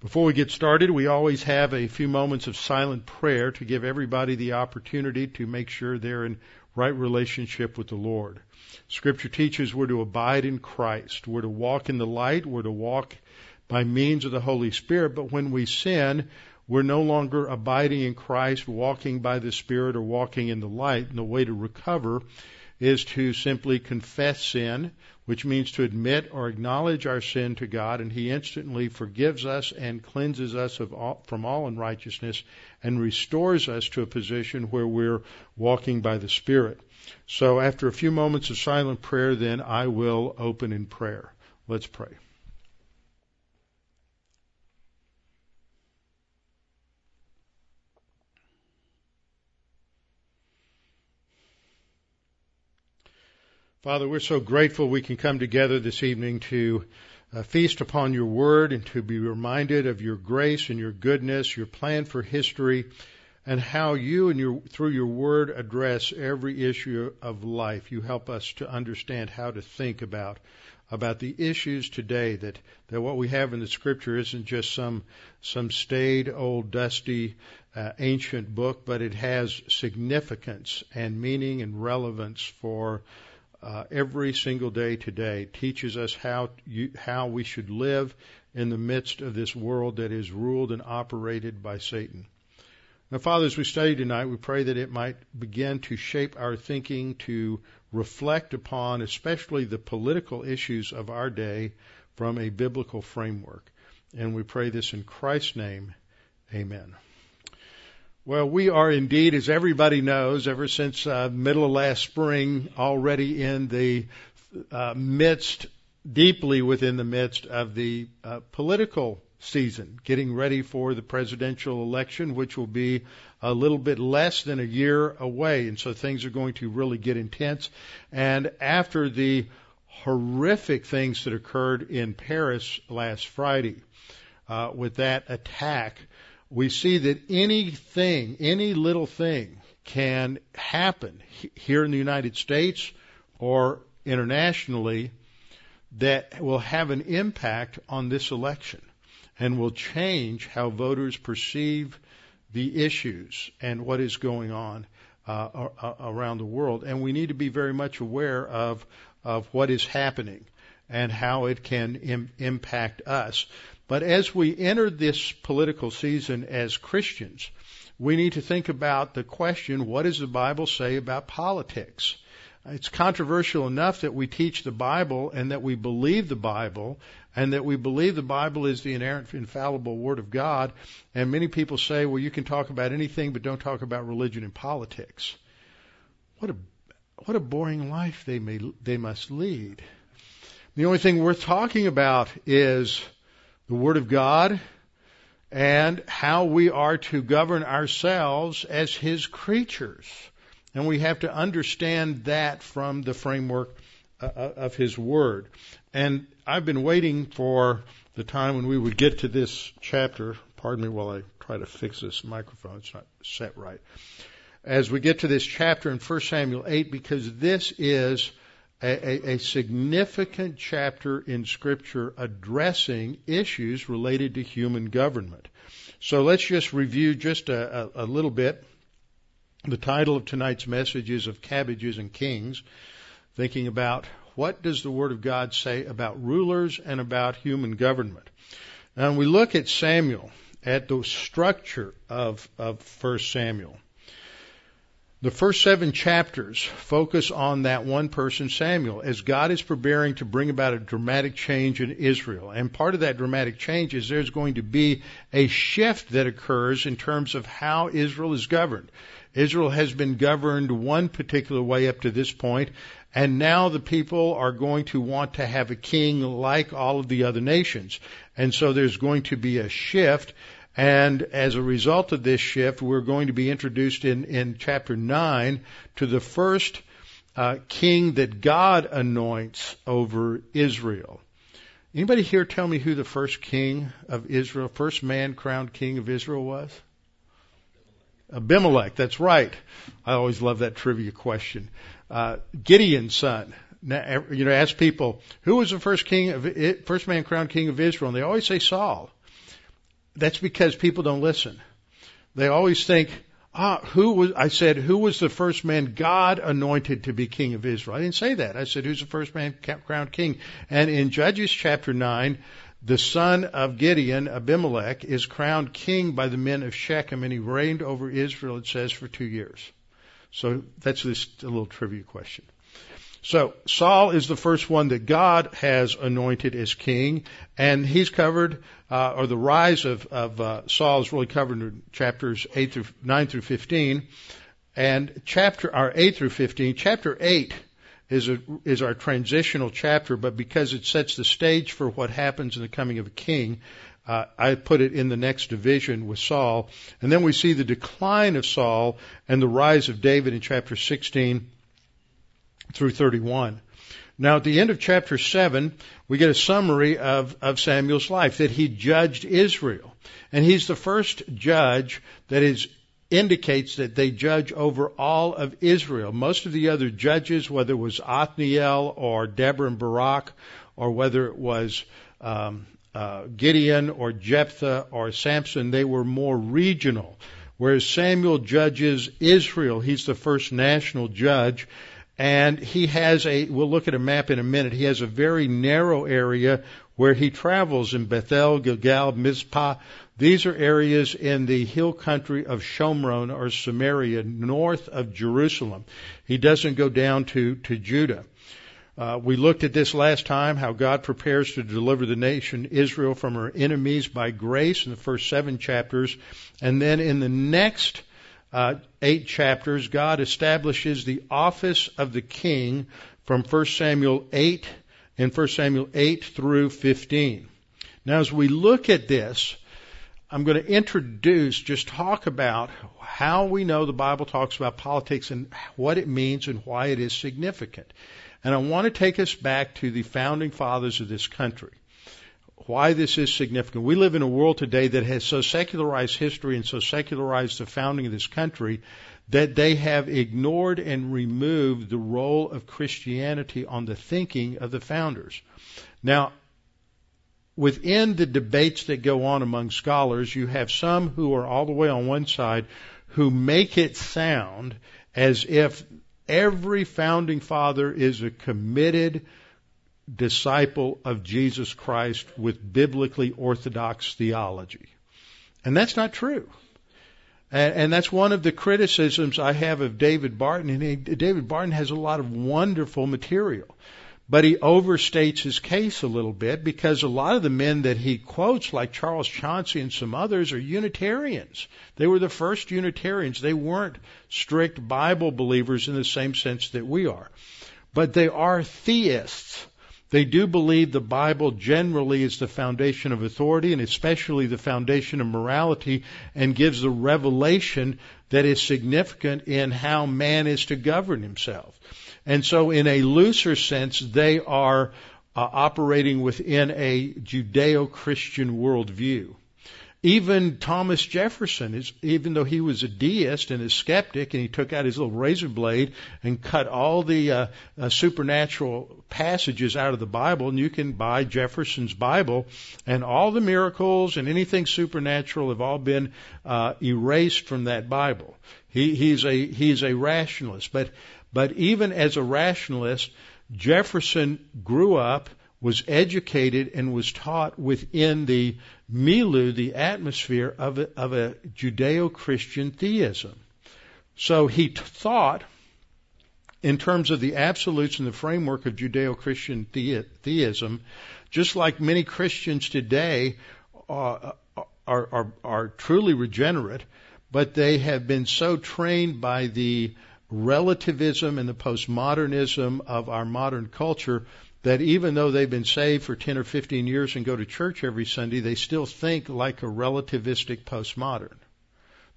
Before we get started, we always have a few moments of silent prayer to give everybody the opportunity to make sure they're in right relationship with the Lord. Scripture teaches we're to abide in Christ. We're to walk in the light. We're to walk by means of the Holy Spirit. But when we sin, we're no longer abiding in Christ, walking by the Spirit or walking in the light. And the way to recover is to simply confess sin, which means to admit or acknowledge our sin to God, and He instantly forgives us and cleanses us all, from all unrighteousness and restores us to a position where we're walking by the Spirit. So after a few moments of silent prayer, then I will open in prayer. Let's pray. Father, we're so grateful we can come together this evening to uh, feast upon your word and to be reminded of your grace and your goodness, your plan for history, and how you and your, through your word address every issue of life. You help us to understand how to think about about the issues today that, that what we have in the scripture isn't just some some staid old dusty uh, ancient book but it has significance and meaning and relevance for uh, every single day today teaches us how you, how we should live in the midst of this world that is ruled and operated by Satan. Now, Father, as we study tonight, we pray that it might begin to shape our thinking to reflect upon especially the political issues of our day from a biblical framework. And we pray this in Christ's name. Amen. Well, we are indeed, as everybody knows, ever since uh, middle of last spring, already in the uh, midst, deeply within the midst of the uh, political season, getting ready for the presidential election, which will be a little bit less than a year away. And so things are going to really get intense. And after the horrific things that occurred in Paris last Friday, uh, with that attack, we see that anything, any little thing can happen here in the United States or internationally that will have an impact on this election and will change how voters perceive the issues and what is going on uh, around the world. And we need to be very much aware of of what is happening and how it can Im- impact us. But as we enter this political season as Christians, we need to think about the question, what does the Bible say about politics? It's controversial enough that we teach the Bible and that we believe the Bible and that we believe the Bible is the inerrant, infallible Word of God. And many people say, well, you can talk about anything, but don't talk about religion and politics. What a, what a boring life they may, they must lead. The only thing worth talking about is the Word of God, and how we are to govern ourselves as His creatures. And we have to understand that from the framework uh, uh, of His Word. And I've been waiting for the time when we would get to this chapter. Pardon me while I try to fix this microphone. It's not set right. As we get to this chapter in 1 Samuel 8, because this is a, a, significant chapter in Scripture addressing issues related to human government. So let's just review just a, a, a little bit. The title of tonight's message is of cabbages and kings, thinking about what does the Word of God say about rulers and about human government. And we look at Samuel, at the structure of, of 1 Samuel. The first seven chapters focus on that one person, Samuel, as God is preparing to bring about a dramatic change in Israel. And part of that dramatic change is there's going to be a shift that occurs in terms of how Israel is governed. Israel has been governed one particular way up to this point, and now the people are going to want to have a king like all of the other nations. And so there's going to be a shift And as a result of this shift, we're going to be introduced in, in chapter 9 to the first uh, king that God anoints over Israel. Anybody here tell me who the first king of Israel, first man crowned king of Israel was? Abimelech, that's right. I always love that trivia question. Uh, Gideon's son. Now, you know, ask people, who was the first king of, first man crowned king of Israel? And they always say Saul. That's because people don't listen. They always think, ah, who was, I said, who was the first man God anointed to be king of Israel? I didn't say that. I said, who's the first man crowned king? And in Judges chapter 9, the son of Gideon, Abimelech, is crowned king by the men of Shechem, and he reigned over Israel, it says, for two years. So that's just a little trivia question. So Saul is the first one that God has anointed as king, and he's covered, uh, or the rise of, of uh, Saul is really covered in chapters eight through nine through fifteen, and chapter our eight through fifteen. Chapter eight is a, is our transitional chapter, but because it sets the stage for what happens in the coming of a king, uh, I put it in the next division with Saul, and then we see the decline of Saul and the rise of David in chapter sixteen through 31. Now, at the end of chapter 7, we get a summary of, of Samuel's life, that he judged Israel. And he's the first judge that is, indicates that they judge over all of Israel. Most of the other judges, whether it was Othniel or Deborah and Barak, or whether it was um, uh, Gideon or Jephthah or Samson, they were more regional. Whereas Samuel judges Israel, he's the first national judge, and he has a, we'll look at a map in a minute, he has a very narrow area where he travels in Bethel, Gilgal, Mizpah. These are areas in the hill country of Shomron or Samaria, north of Jerusalem. He doesn't go down to, to Judah. Uh, we looked at this last time, how God prepares to deliver the nation Israel from her enemies by grace in the first seven chapters. And then in the next uh, eight chapters, God establishes the office of the king from 1 Samuel 8 and 1 Samuel 8 through 15. Now, as we look at this, I'm going to introduce, just talk about how we know the Bible talks about politics and what it means and why it is significant. And I want to take us back to the founding fathers of this country why this is significant. We live in a world today that has so secularized history and so secularized the founding of this country that they have ignored and removed the role of Christianity on the thinking of the founders. Now, within the debates that go on among scholars, you have some who are all the way on one side who make it sound as if every founding father is a committed disciple of Jesus Christ with biblically orthodox theology. And that's not true. And, and that's one of the criticisms I have of David Barton. And he, David Barton has a lot of wonderful material. But he overstates his case a little bit because a lot of the men that he quotes, like Charles Chauncy and some others, are Unitarians. They were the first Unitarians. They weren't strict Bible believers in the same sense that we are. But they are theists. They do believe the Bible generally is the foundation of authority and especially the foundation of morality and gives the revelation that is significant in how man is to govern himself. And so in a looser sense, they are uh, operating within a Judeo-Christian worldview. Even Thomas Jefferson is, even though he was a deist and a skeptic, and he took out his little razor blade and cut all the uh, uh, supernatural passages out of the Bible, and you can buy Jefferson's Bible, and all the miracles and anything supernatural have all been uh, erased from that Bible. He, he's a he's a rationalist, but but even as a rationalist, Jefferson grew up was educated and was taught within the milieu, the atmosphere of a, of a Judeo-Christian theism. So he t- thought in terms of the absolutes and the framework of Judeo-Christian the- theism, just like many Christians today are, are, are, are truly regenerate, but they have been so trained by the relativism and the postmodernism of our modern culture that even though they've been saved for 10 or 15 years and go to church every Sunday, they still think like a relativistic postmodern.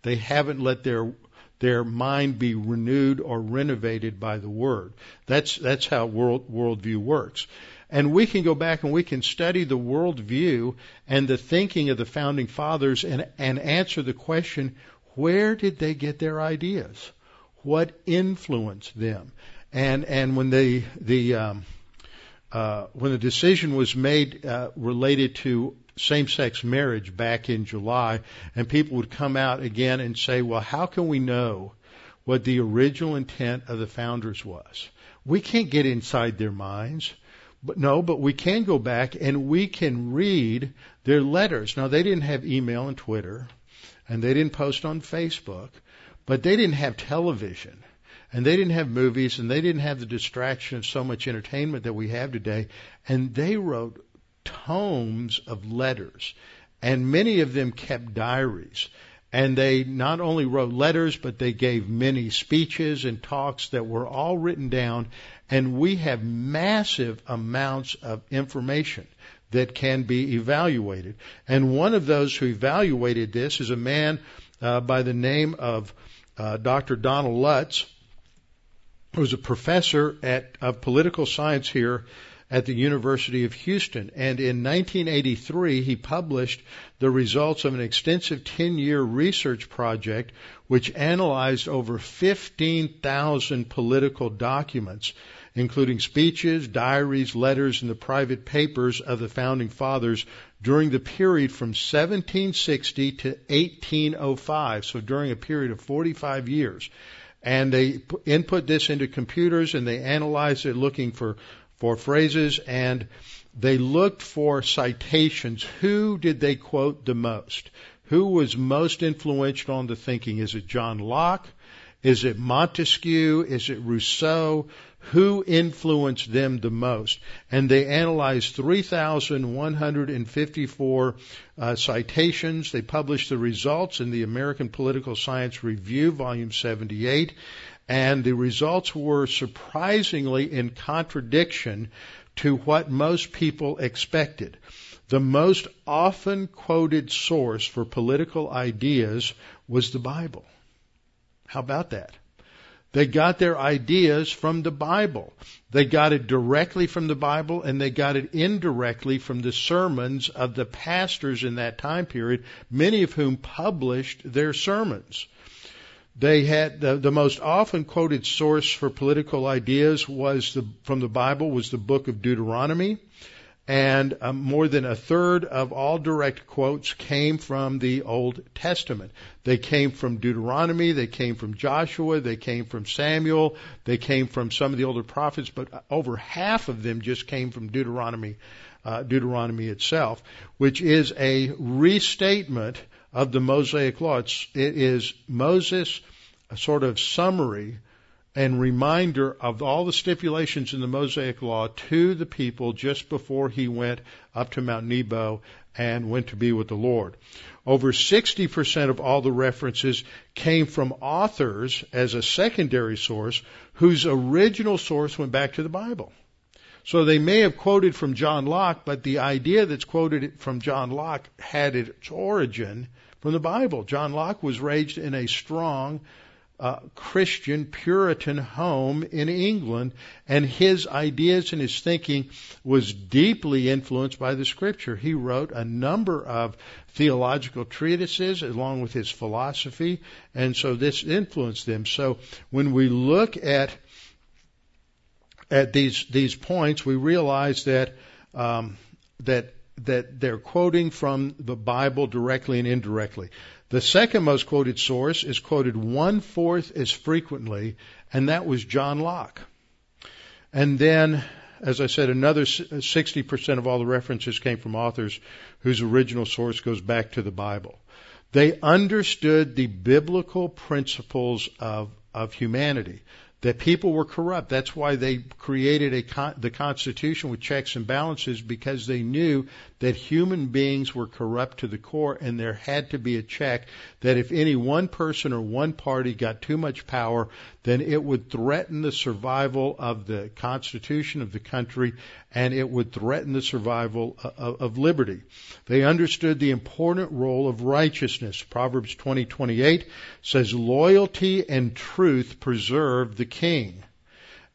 They haven't let their their mind be renewed or renovated by the Word. That's that's how world worldview works. And we can go back and we can study the worldview and the thinking of the founding fathers and, and answer the question, where did they get their ideas? What influenced them? And and when the the um, uh, when the decision was made uh, related to same-sex marriage back in July, and people would come out again and say, "Well, how can we know what the original intent of the founders was? We can't get inside their minds." But no, but we can go back and we can read their letters. Now they didn't have email and Twitter, and they didn't post on Facebook, but they didn't have television, and they didn't have movies, and they didn't have the distraction of so much entertainment that we have today. And they wrote tomes of letters, and many of them kept diaries. And they not only wrote letters, but they gave many speeches and talks that were all written down. And we have massive amounts of information that can be evaluated. And one of those who evaluated this is a man uh, by the name of uh, Dr. Donald Lutz, was a professor at, of political science here at the University of Houston. And in 1983, he published the results of an extensive 10 year research project which analyzed over 15,000 political documents, including speeches, diaries, letters, and the private papers of the founding fathers during the period from 1760 to 1805, so during a period of 45 years. And they input this into computers and they analyzed it looking for for phrases and they looked for citations. Who did they quote the most? Who was most influential on the thinking? Is it John Locke? Is it Montesquieu? Is it Rousseau? Who influenced them the most? And they analyzed 3,154 uh, citations. They published the results in the American Political Science Review, volume 78 and the results were surprisingly in contradiction to what most people expected. The most often quoted source for political ideas was the Bible. How about that? They got their ideas from the Bible. They got it directly from the Bible and they got it indirectly from the sermons of the pastors in that time period, many of whom published their sermons. They had the, the most often quoted source for political ideas was the, from the Bible was the book of Deuteronomy, and um, more than a third of all direct quotes came from the Old Testament. They came from Deuteronomy, they came from Joshua, they came from Samuel, they came from some of the older prophets, but over half of them just came from Deuteronomy, uh, Deuteronomy itself, which is a restatement of the Mosaic Law. It's, it is Moses' a sort of summary and reminder of all the stipulations in the Mosaic Law to the people just before he went up to Mount Nebo and went to be with the Lord. Over 60% of all the references came from authors as a secondary source whose original source went back to the Bible. So they may have quoted from John Locke, but the idea that's quoted from John Locke had its origin from the Bible. John Locke was raised in a strong uh, Christian Puritan home in England, and his ideas and his thinking was deeply influenced by the Scripture. He wrote a number of theological treatises along with his philosophy, and so this influenced them. So when we look at at these these points, we realize that um, that that they're quoting from the Bible directly and indirectly. The second most quoted source is quoted one fourth as frequently, and that was John Locke. And then, as I said, another 60% uh, of all the references came from authors whose original source goes back to the Bible. They understood the biblical principles of, of humanity that people were corrupt. That's why they created a, the Constitution with checks and balances because they knew that human beings were corrupt to the core and there had to be a check that if any one person or one party got too much power, then it would threaten the survival of the Constitution of the country and it would threaten the survival of, of liberty. They understood the important role of righteousness. Proverbs 20:28 says loyalty and truth preserve the king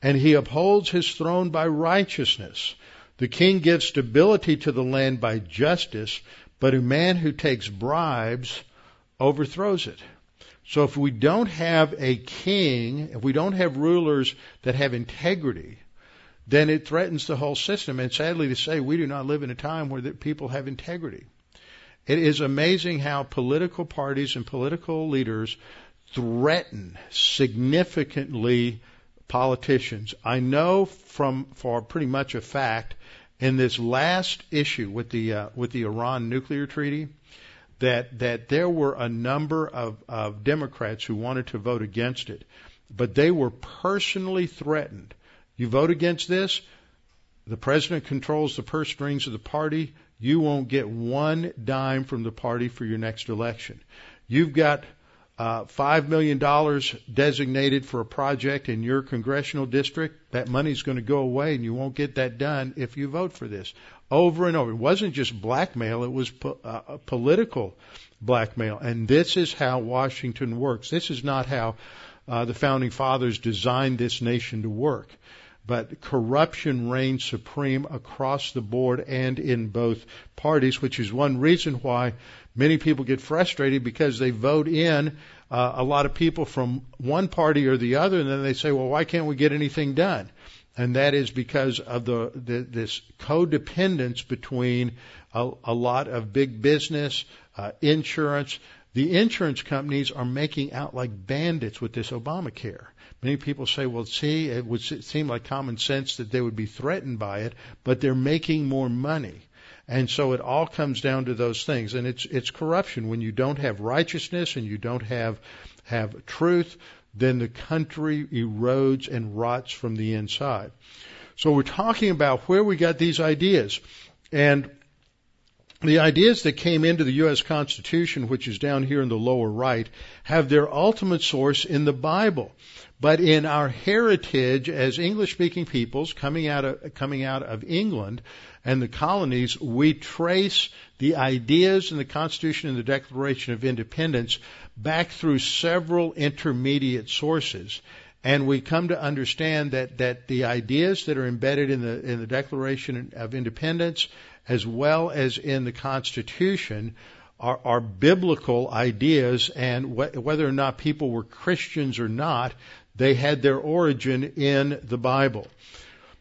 and he upholds his throne by righteousness. The king gives stability to the land by justice, but a man who takes bribes overthrows it. So if we don't have a king, if we don't have rulers that have integrity, then it threatens the whole system. And sadly to say, we do not live in a time where people have integrity. It is amazing how political parties and political leaders threaten significantly politicians. I know from for pretty much a fact in this last issue with the uh, with the Iran nuclear treaty that that there were a number of, of Democrats who wanted to vote against it, but they were personally threatened. You vote against this, the president controls the purse strings of the party. You won't get one dime from the party for your next election. You've got uh, $5 million designated for a project in your congressional district, that money's going to go away and you won't get that done if you vote for this. Over and over. It wasn't just blackmail, it was po- uh, political blackmail. And this is how Washington works. This is not how uh, the founding fathers designed this nation to work. But corruption reigns supreme across the board and in both parties, which is one reason why Many people get frustrated because they vote in uh, a lot of people from one party or the other, and then they say, well, why can't we get anything done? And that is because of the, the this codependence between a, a lot of big business, uh, insurance. The insurance companies are making out like bandits with this Obamacare. Many people say, well, see, it would seem like common sense that they would be threatened by it, but they're making more money. And so it all comes down to those things. And it's, it's corruption. When you don't have righteousness and you don't have, have truth, then the country erodes and rots from the inside. So we're talking about where we got these ideas. And the ideas that came into the U.S. Constitution, which is down here in the lower right, have their ultimate source in the Bible. But in our heritage as English speaking peoples coming out of, coming out of England, and the colonies, we trace the ideas in the Constitution and the Declaration of Independence back through several intermediate sources. And we come to understand that, that the ideas that are embedded in the, in the Declaration of Independence as well as in the Constitution are, are biblical ideas and wh- whether or not people were Christians or not, they had their origin in the Bible.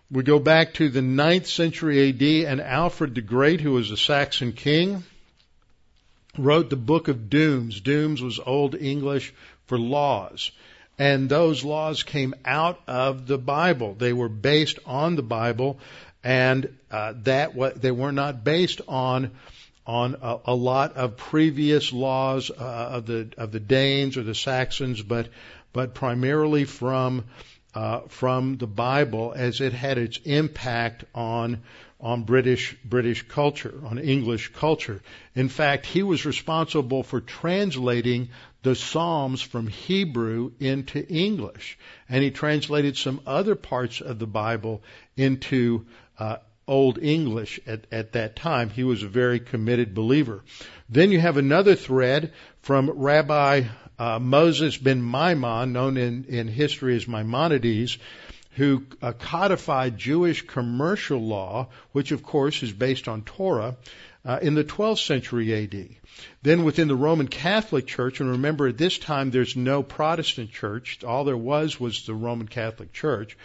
We go back to the ninth century AD, and Alfred the Great, who was a Saxon king, wrote the Book of Dooms. Dooms was Old English for laws. And those laws came out of the Bible. They were based on the Bible, and uh, that what they were not based on on a, a lot of previous laws uh, of the of the Danes or the Saxons, but but primarily from uh, from the Bible as it had its impact on on British British culture, on English culture. In fact, he was responsible for translating the Psalms from Hebrew into English, and he translated some other parts of the Bible into uh, Old English at, at that time. He was a very committed believer. Then you have another thread from Rabbi uh, Moses ben Maimon, known in, in history as Maimonides, who uh, codified Jewish commercial law, which of course is based on Torah, uh, in the 12th century AD. Then within the Roman Catholic Church, and remember at this time there's no Protestant church, all there was was the Roman Catholic Church.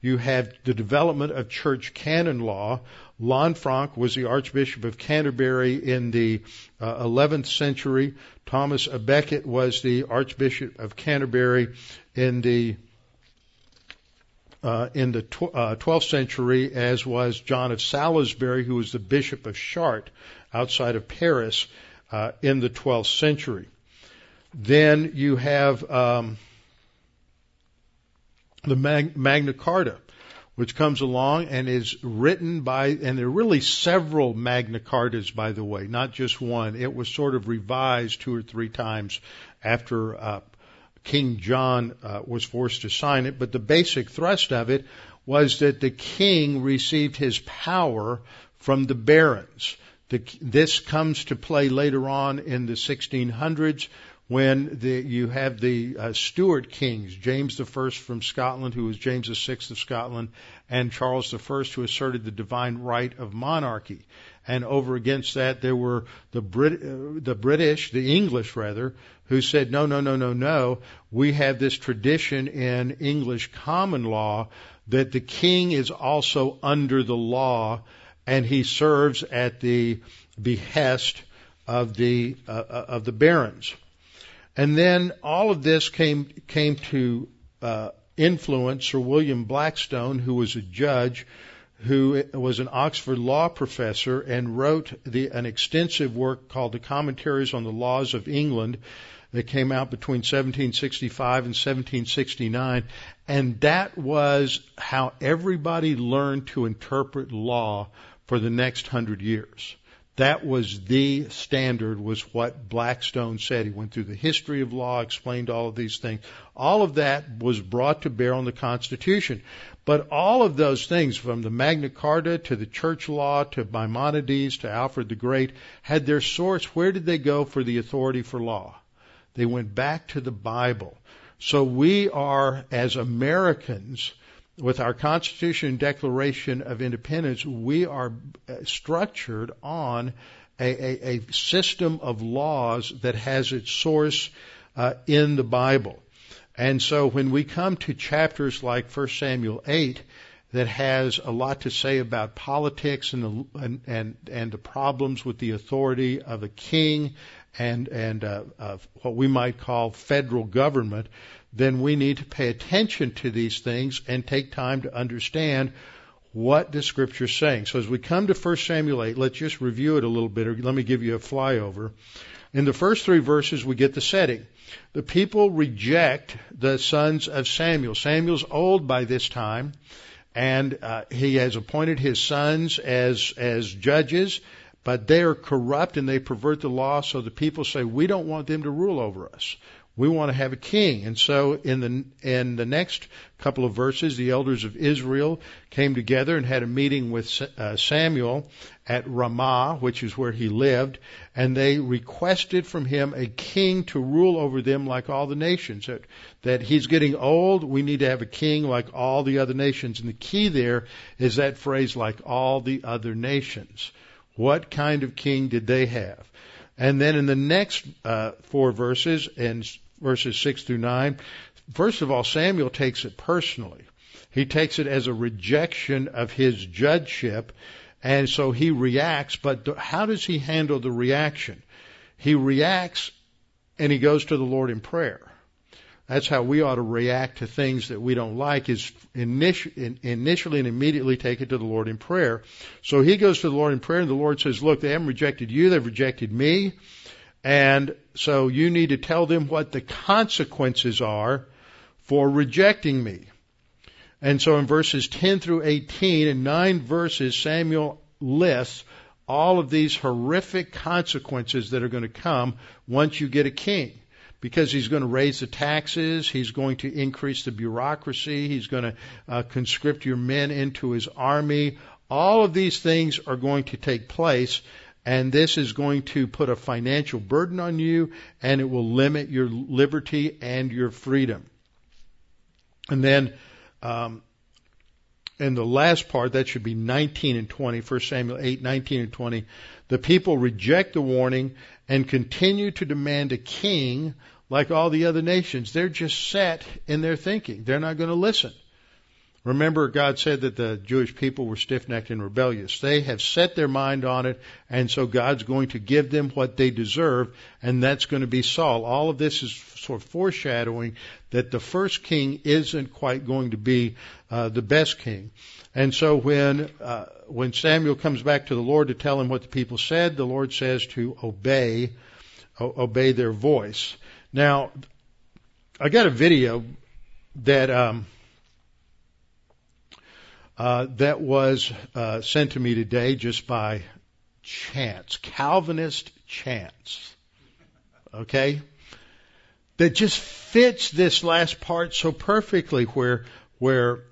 You had the development of church canon law. Lanfranc was the Archbishop of Canterbury in the uh, 11th century. Thomas à Becket was the Archbishop of Canterbury in the uh, in the tw- uh, 12th century, as was John of Salisbury, who was the Bishop of Chartres outside of Paris uh, in the 12th century. Then you have um, the Mag- Magna Carta, which comes along and is written by, and there are really several Magna Cartas, by the way, not just one. It was sort of revised two or three times after uh, King John uh, was forced to sign it, but the basic thrust of it was that the king received his power from the barons. The, this comes to play later on in the 1600s when the, you have the uh, Stuart kings, James I from Scotland, who was James VI of Scotland, and Charles I, who asserted the divine right of monarchy. And over against that, there were the, Brit- uh, the British, the English rather, who said, no, no, no, no, no. We have this tradition in English common law that the king is also under the law and he serves at the behest of the, uh, uh of the barons. And then all of this came came to uh, influence Sir William Blackstone, who was a judge, who was an Oxford law professor, and wrote the, an extensive work called the Commentaries on the Laws of England that came out between 1765 and 1769. And that was how everybody learned to interpret law for the next hundred years. That was the standard, was what Blackstone said. He went through the history of law, explained all of these things. All of that was brought to bear on the Constitution. But all of those things, from the Magna Carta to the church law to Maimonides to Alfred the Great, had their source. Where did they go for the authority for law? They went back to the Bible. So we are, as Americans, with our Constitution Declaration of Independence, we are uh, structured on a, a, a system of laws that has its source uh, in the Bible. And so when we come to chapters like 1 Samuel 8, that has a lot to say about politics and the, and, and, and the problems with the authority of a king and, and uh, what we might call federal government, then we need to pay attention to these things and take time to understand what the scripture is saying. So as we come to 1 Samuel 8, let's just review it a little bit, or let me give you a flyover. In the first three verses, we get the setting. The people reject the sons of Samuel. Samuel's old by this time, and uh, he has appointed his sons as as judges, but they are corrupt and they pervert the law. So the people say, "We don't want them to rule over us. We want to have a king. And so in the in the next couple of verses, the elders of Israel came together and had a meeting with uh, Samuel at Ramah, which is where he lived, and they requested from him a king to rule over them like all the nations. That, that he's getting old, we need to have a king like all the other nations. And the key there is that phrase, like all the other nations. What kind of king did they have? And then in the next uh, four verses, in verses 6 through 9, first of all, Samuel takes it personally. He takes it as a rejection of his judgeship, and so he reacts, but how does he handle the reaction? He reacts and he goes to the Lord in prayer. That's how we ought to react to things that we don't like is initially and immediately take it to the Lord in prayer. So he goes to the Lord in prayer and the Lord says, look, they haven't rejected you, they've rejected me. And so you need to tell them what the consequences are for rejecting me. And so in verses 10 through 18, in nine verses, Samuel lists all of these horrific consequences that are going to come once you get a king because he's going to raise the taxes, he's going to increase the bureaucracy, he's going to uh, conscript your men into his army. All of these things are going to take place, and this is going to put a financial burden on you, and it will limit your liberty and your freedom. And then, um, in the last part, that should be 19 and 20, 1 Samuel 8, 19 and 20. The people reject the warning and continue to demand a king like all the other nations. They're just set in their thinking. They're not going to listen. Remember, God said that the Jewish people were stiff necked and rebellious. They have set their mind on it, and so God's going to give them what they deserve, and that's going to be Saul. All of this is sort of foreshadowing that the first king isn't quite going to be uh, the best king. And so when uh, when Samuel comes back to the Lord to tell him what the people said, the Lord says to obey obey their voice. Now, I got a video that um, uh, that was uh, sent to me today just by chance, Calvinist chance. Okay? That just fits this last part so perfectly where, where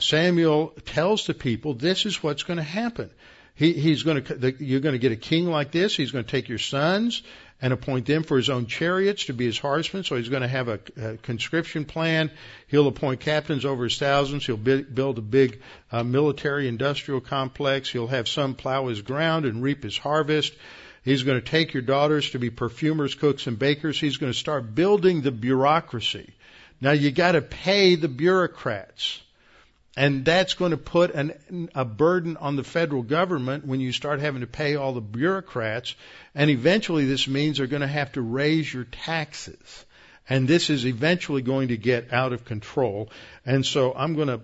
Samuel tells the people this is what's going to happen. He, he's going to, you're going to get a king like this. He's going to take your sons and appoint them for his own chariots to be his horsemen. So he's going to have a, a conscription plan. He'll appoint captains over his thousands. He'll bi- build a big uh, military industrial complex. He'll have some plow his ground and reap his harvest. He's going to take your daughters to be perfumers, cooks, and bakers. He's going to start building the bureaucracy. Now you got to pay the bureaucrats. And that's going to put an, a burden on the federal government when you start having to pay all the bureaucrats. And eventually this means they're going to have to raise your taxes. And this is eventually going to get out of control. And so I'm going to,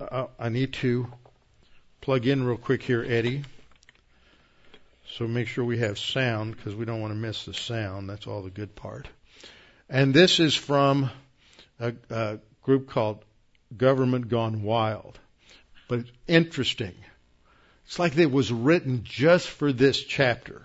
uh, I need to plug in real quick here, Eddie. So make sure we have sound because we don't want to miss the sound. That's all the good part. And this is from a, a group called government gone wild. But interesting. It's like it was written just for this chapter.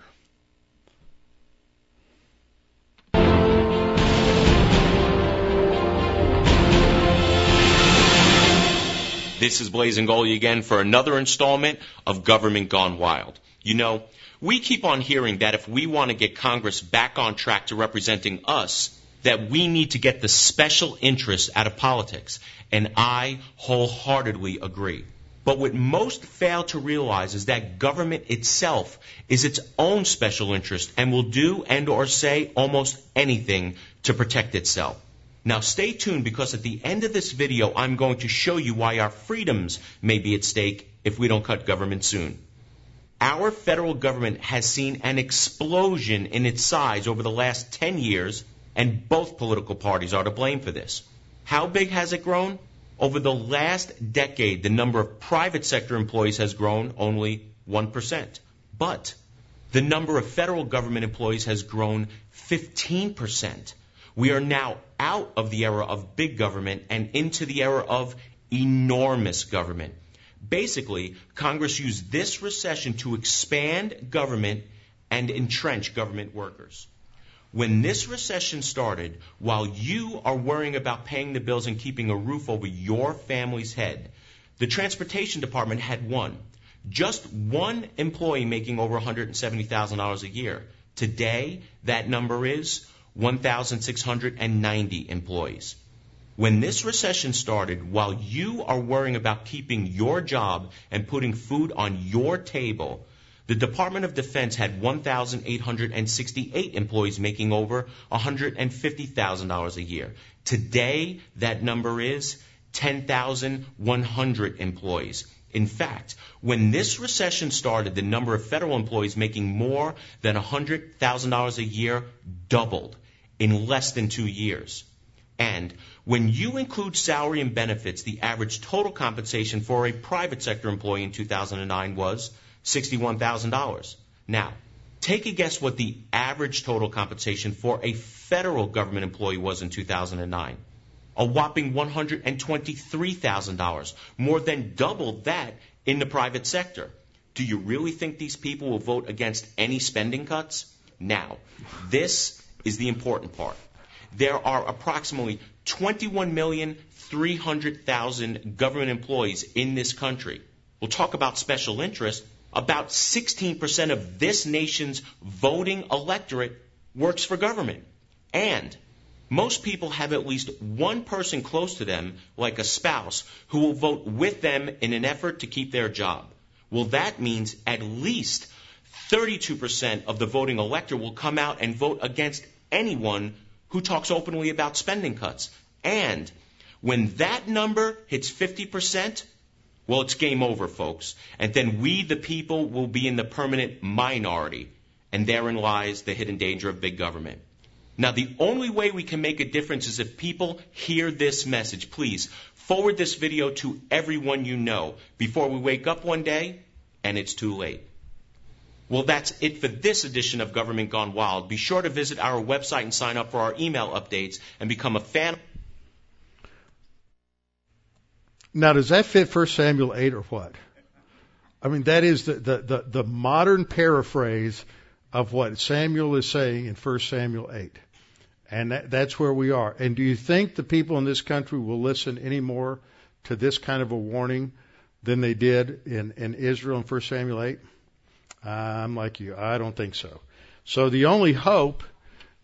This is Blazen Goley again for another installment of Government Gone Wild. You know, we keep on hearing that if we want to get Congress back on track to representing us, that we need to get the special interests out of politics. And I wholeheartedly agree. But what most fail to realize is that government itself is its own special interest and will do and or say almost anything to protect itself. Now stay tuned because at the end of this video I'm going to show you why our freedoms may be at stake if we don't cut government soon. Our federal government has seen an explosion in its size over the last 10 years and both political parties are to blame for this. How big has it grown? Over the last decade, the number of private sector employees has grown only 1%. But the number of federal government employees has grown 15%. We are now out of the era of big government and into the era of enormous government. Basically, Congress used this recession to expand government and entrench government workers. When this recession started, while you are worrying about paying the bills and keeping a roof over your family's head, the transportation department had one. Just one employee making over $170,000 a year. Today, that number is 1,690 employees. When this recession started, while you are worrying about keeping your job and putting food on your table, the Department of Defense had 1,868 employees making over $150,000 a year. Today, that number is 10,100 employees. In fact, when this recession started, the number of federal employees making more than $100,000 a year doubled in less than two years. And when you include salary and benefits, the average total compensation for a private sector employee in 2009 was $61,000. Now, take a guess what the average total compensation for a federal government employee was in 2009. A whopping $123,000, more than double that in the private sector. Do you really think these people will vote against any spending cuts? Now, this is the important part. There are approximately 21,300,000 government employees in this country. We'll talk about special interest, about 16% of this nation's voting electorate works for government. And most people have at least one person close to them, like a spouse, who will vote with them in an effort to keep their job. Well, that means at least 32% of the voting electorate will come out and vote against anyone who talks openly about spending cuts. And when that number hits 50%, well, it's game over, folks. And then we, the people, will be in the permanent minority. And therein lies the hidden danger of big government. Now, the only way we can make a difference is if people hear this message. Please forward this video to everyone you know before we wake up one day and it's too late. Well, that's it for this edition of Government Gone Wild. Be sure to visit our website and sign up for our email updates and become a fan. Now, does that fit 1 Samuel 8 or what? I mean, that is the, the, the, the modern paraphrase of what Samuel is saying in 1 Samuel 8. And that, that's where we are. And do you think the people in this country will listen any more to this kind of a warning than they did in, in Israel in 1 Samuel 8? I'm like you. I don't think so. So the only hope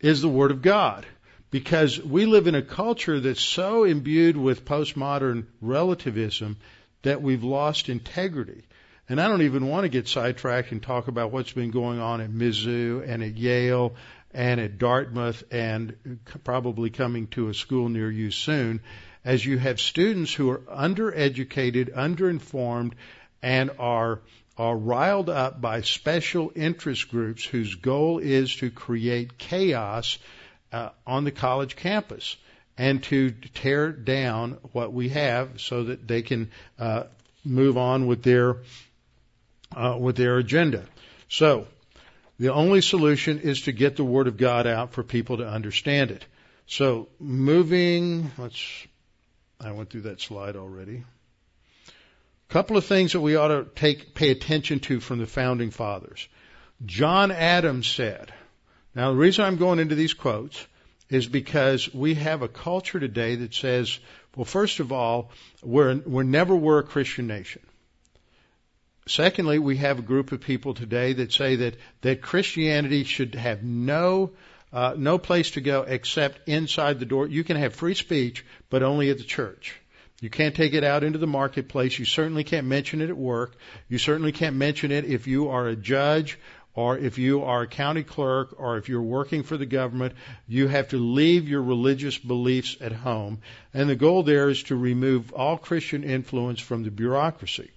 is the Word of God because we live in a culture that's so imbued with postmodern relativism that we've lost integrity. And I don't even want to get sidetracked and talk about what's been going on at Mizzou and at Yale and at Dartmouth and probably coming to a school near you soon as you have students who are undereducated, underinformed, and are are riled up by special interest groups whose goal is to create chaos uh, on the college campus and to tear down what we have so that they can uh, move on with their uh, with their agenda. So the only solution is to get the word of God out for people to understand it. So moving, let's. I went through that slide already. A couple of things that we ought to take pay attention to from the founding fathers. John Adams said, now, the reason I'm going into these quotes is because we have a culture today that says, well, first of all, we're, we're never were a Christian nation. Secondly, we have a group of people today that say that, that Christianity should have no, uh, no place to go except inside the door. You can have free speech, but only at the church. You can't take it out into the marketplace. You certainly can't mention it at work. You certainly can't mention it if you are a judge or if you are a county clerk or if you're working for the government, you have to leave your religious beliefs at home. And the goal there is to remove all Christian influence from the bureaucracy.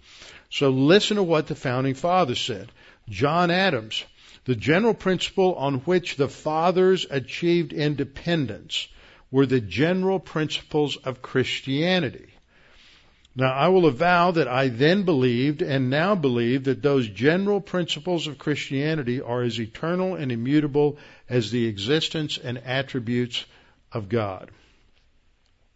So listen to what the founding fathers said. John Adams, the general principle on which the fathers achieved independence were the general principles of Christianity. Now I will avow that I then believed and now believe that those general principles of Christianity are as eternal and immutable as the existence and attributes of God.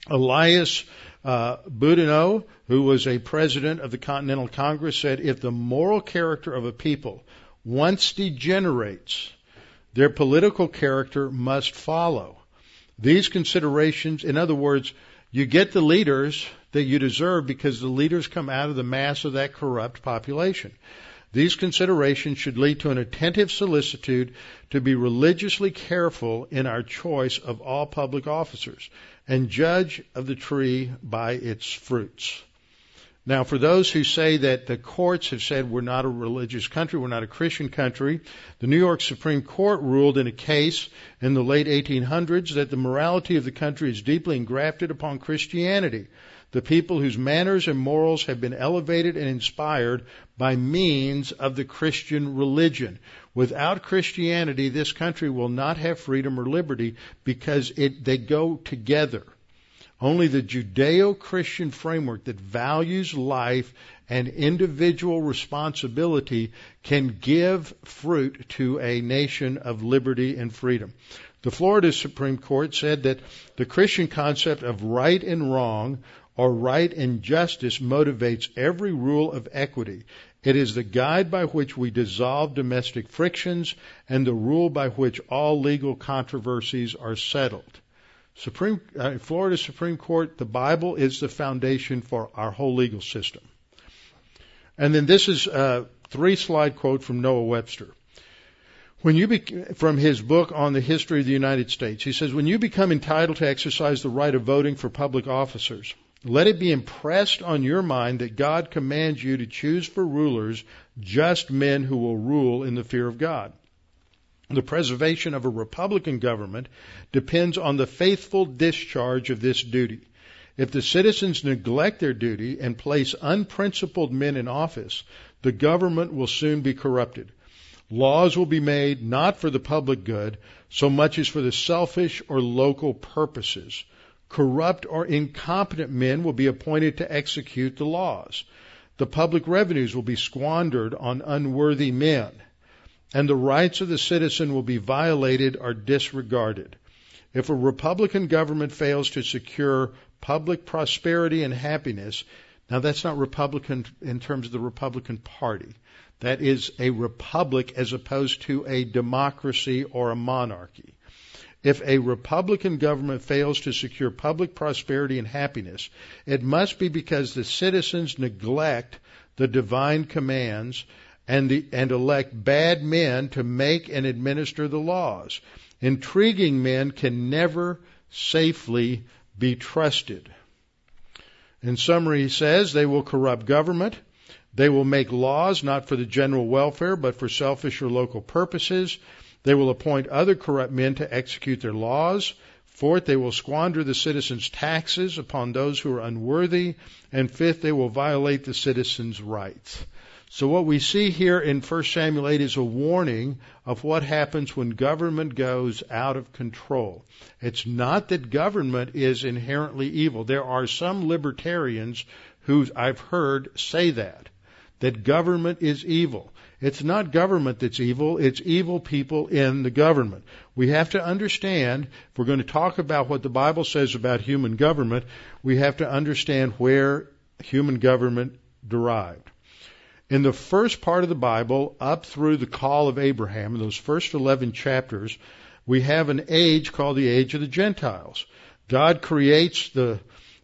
Elias uh, Boudinot, who was a president of the Continental Congress, said if the moral character of a people once degenerates, their political character must follow. These considerations, in other words, you get the leaders that you deserve because the leaders come out of the mass of that corrupt population. These considerations should lead to an attentive solicitude to be religiously careful in our choice of all public officers and judge of the tree by its fruits. Now, for those who say that the courts have said we're not a religious country, we're not a Christian country, the New York Supreme Court ruled in a case in the late 1800s that the morality of the country is deeply engrafted upon Christianity. The people whose manners and morals have been elevated and inspired by means of the Christian religion. Without Christianity, this country will not have freedom or liberty because it, they go together. Only the Judeo Christian framework that values life and individual responsibility can give fruit to a nation of liberty and freedom. The Florida Supreme Court said that the Christian concept of right and wrong or right and justice motivates every rule of equity. It is the guide by which we dissolve domestic frictions and the rule by which all legal controversies are settled. Supreme, uh, Florida Supreme Court, the Bible is the foundation for our whole legal system. And then this is a three slide quote from Noah Webster. When you be, from his book on the history of the United States, he says, when you become entitled to exercise the right of voting for public officers, let it be impressed on your mind that God commands you to choose for rulers just men who will rule in the fear of God. The preservation of a Republican government depends on the faithful discharge of this duty. If the citizens neglect their duty and place unprincipled men in office, the government will soon be corrupted. Laws will be made not for the public good so much as for the selfish or local purposes. Corrupt or incompetent men will be appointed to execute the laws. The public revenues will be squandered on unworthy men and the rights of the citizen will be violated or disregarded. If a Republican government fails to secure public prosperity and happiness, Now that's not Republican in terms of the Republican Party. That is a republic as opposed to a democracy or a monarchy. If a Republican government fails to secure public prosperity and happiness, it must be because the citizens neglect the divine commands and, the, and elect bad men to make and administer the laws. Intriguing men can never safely be trusted. In summary, he says they will corrupt government. They will make laws not for the general welfare, but for selfish or local purposes. They will appoint other corrupt men to execute their laws. Fourth, they will squander the citizens' taxes upon those who are unworthy. And fifth, they will violate the citizens' rights. So what we see here in 1 Samuel 8 is a warning of what happens when government goes out of control. It's not that government is inherently evil. There are some libertarians who I've heard say that, that government is evil. It's not government that's evil, it's evil people in the government. We have to understand, if we're going to talk about what the Bible says about human government, we have to understand where human government derived. In the first part of the Bible, up through the call of Abraham, in those first 11 chapters, we have an age called the age of the Gentiles. God creates the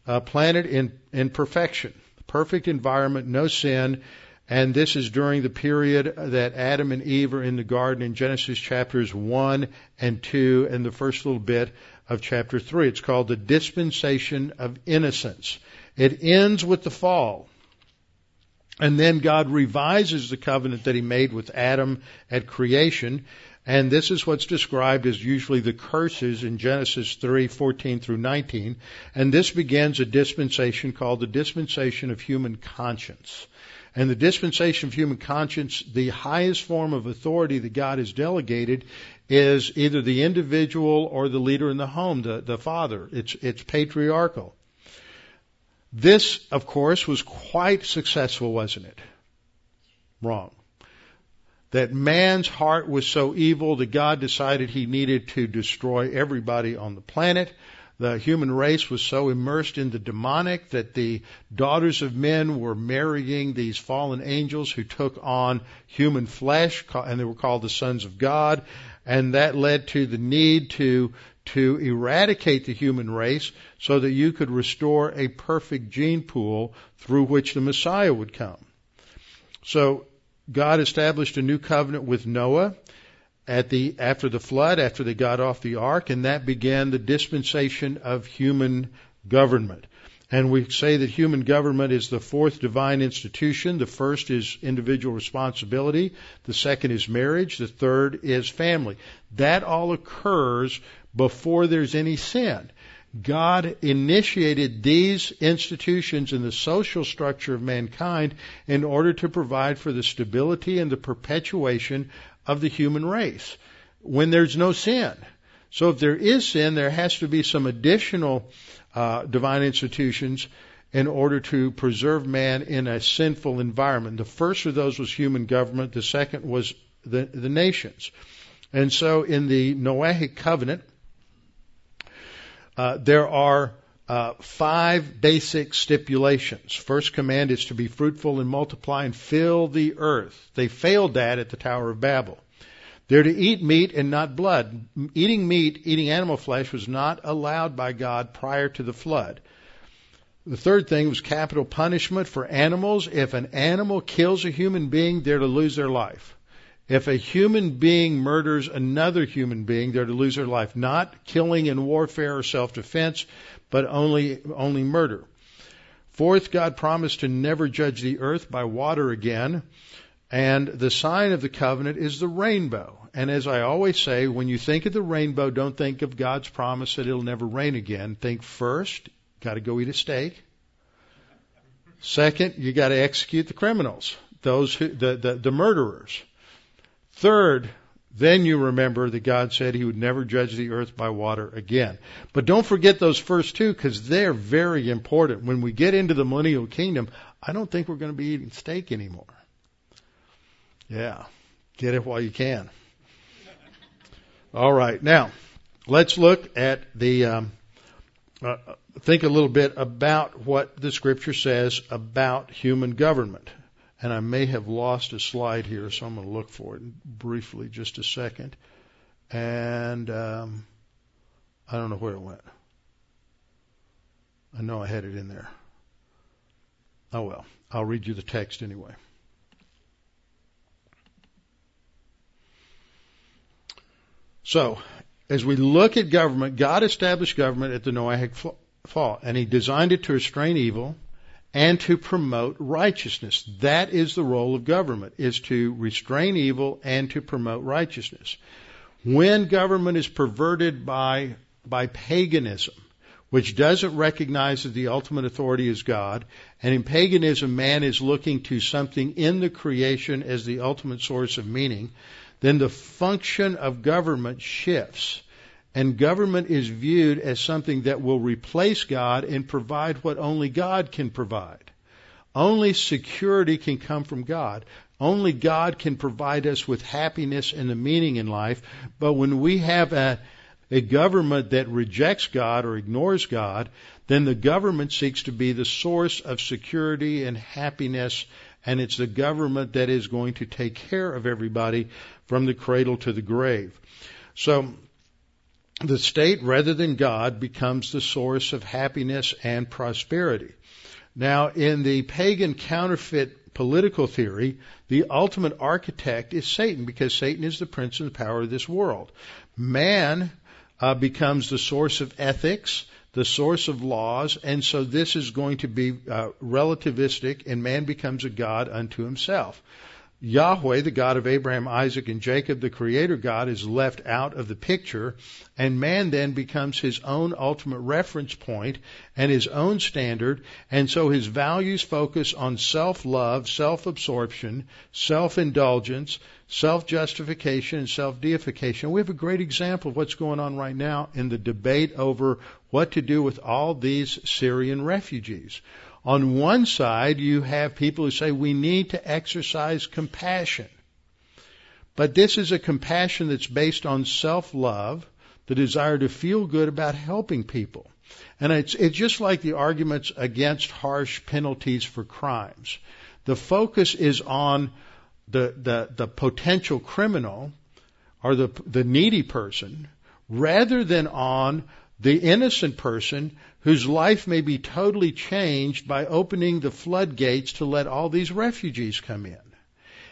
uh, planet in, in perfection, perfect environment, no sin, and this is during the period that Adam and Eve are in the garden in Genesis chapters 1 and 2 and the first little bit of chapter 3. It's called the dispensation of innocence. It ends with the fall. And then God revises the covenant that he made with Adam at creation. And this is what's described as usually the curses in Genesis 3:14 through 19. And this begins a dispensation called the dispensation of human conscience. And the dispensation of human conscience, the highest form of authority that God has delegated is either the individual or the leader in the home, the, the father. It's, it's patriarchal. This, of course, was quite successful, wasn't it? Wrong. That man's heart was so evil that God decided he needed to destroy everybody on the planet the human race was so immersed in the demonic that the daughters of men were marrying these fallen angels who took on human flesh, and they were called the sons of God. And that led to the need to, to eradicate the human race so that you could restore a perfect gene pool through which the Messiah would come. So God established a new covenant with Noah at the after the flood, after they got off the ark, and that began the dispensation of human government. And we say that human government is the fourth divine institution. The first is individual responsibility. The second is marriage. The third is family. That all occurs before there's any sin. God initiated these institutions in the social structure of mankind in order to provide for the stability and the perpetuation of the human race when there's no sin. So if there is sin, there has to be some additional uh, divine institutions in order to preserve man in a sinful environment. The first of those was human government. The second was the, the nations. And so in the Noahic covenant, uh, there are uh, five basic stipulations. First command is to be fruitful and multiply and fill the earth. They failed that at the Tower of Babel. They're to eat meat and not blood. Eating meat, eating animal flesh was not allowed by God prior to the flood. The third thing was capital punishment for animals. If an animal kills a human being, they're to lose their life. If a human being murders another human being, they're to lose their life. Not killing in warfare or self-defense, but only, only murder. Fourth, God promised to never judge the earth by water again. And the sign of the covenant is the rainbow. And as I always say, when you think of the rainbow, don't think of God's promise that it'll never rain again. Think first, got to go eat a steak. Second, you got to execute the criminals, those who, the, the, the murderers. Third, then you remember that God said he would never judge the earth by water again. But don't forget those first two because they're very important. When we get into the millennial kingdom, I don't think we're going to be eating steak anymore. Yeah. Get it while you can. All right. Now, let's look at the um, uh, think a little bit about what the scripture says about human government. And I may have lost a slide here, so I'm going to look for it briefly, just a second. And um, I don't know where it went. I know I had it in there. Oh well, I'll read you the text anyway. So, as we look at government, God established government at the Noahic fall, and He designed it to restrain evil and to promote righteousness. That is the role of government, is to restrain evil and to promote righteousness. When government is perverted by, by paganism, which doesn't recognize that the ultimate authority is God, and in paganism man is looking to something in the creation as the ultimate source of meaning, then the function of government shifts. And government is viewed as something that will replace God and provide what only God can provide. Only security can come from God. Only God can provide us with happiness and the meaning in life. But when we have a, a government that rejects God or ignores God, then the government seeks to be the source of security and happiness, and it's the government that is going to take care of everybody from the cradle to the grave. So the state, rather than God, becomes the source of happiness and prosperity. Now, in the pagan counterfeit political theory, the ultimate architect is Satan because Satan is the prince and the power of this world. Man uh, becomes the source of ethics, the source of laws, and so this is going to be uh, relativistic, and man becomes a god unto himself. Yahweh, the God of Abraham, Isaac, and Jacob, the Creator God, is left out of the picture, and man then becomes his own ultimate reference point and his own standard, and so his values focus on self-love, self-absorption, self-indulgence, self-justification, and self-deification. We have a great example of what's going on right now in the debate over what to do with all these Syrian refugees. On one side, you have people who say we need to exercise compassion. But this is a compassion that's based on self-love, the desire to feel good about helping people. And it's, it's just like the arguments against harsh penalties for crimes. The focus is on the, the, the potential criminal or the, the needy person rather than on the innocent person whose life may be totally changed by opening the floodgates to let all these refugees come in?